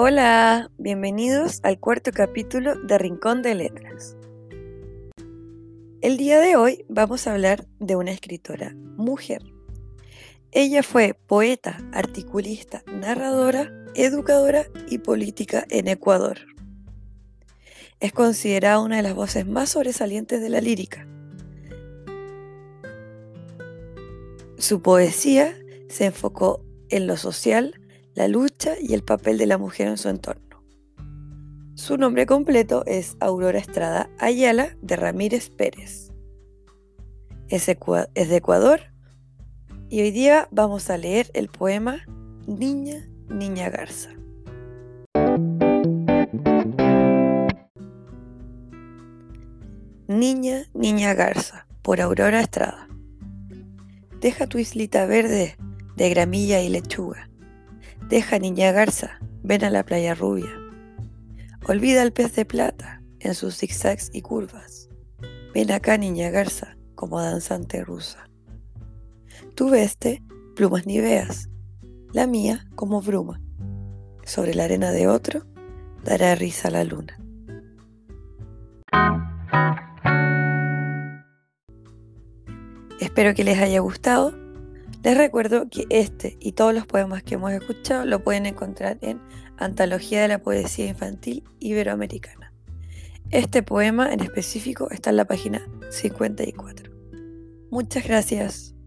Hola, bienvenidos al cuarto capítulo de Rincón de Letras. El día de hoy vamos a hablar de una escritora mujer. Ella fue poeta, articulista, narradora, educadora y política en Ecuador. Es considerada una de las voces más sobresalientes de la lírica. Su poesía se enfocó en lo social, la lucha y el papel de la mujer en su entorno. Su nombre completo es Aurora Estrada Ayala de Ramírez Pérez. Es, de Ecuador y hoy día vamos a leer el poema Niña, Niña Garza. Niña, Niña Garza, por Aurora Estrada. Deja tu islita verde de gramilla y lechuga Deja, niña garza, ven a la playa rubia. Olvida el pez de plata en sus zigzags y curvas. Ven acá, niña garza, como danzante rusa. Tu veste plumas ni veas, la mía como bruma. Sobre la arena de otro dará risa la luna. Espero que les haya gustado les recuerdo que este y todos los poemas que hemos escuchado lo pueden encontrar en Antología de la Poesía Infantil Iberoamericana. Este poema en específico está en la página 54. Muchas gracias.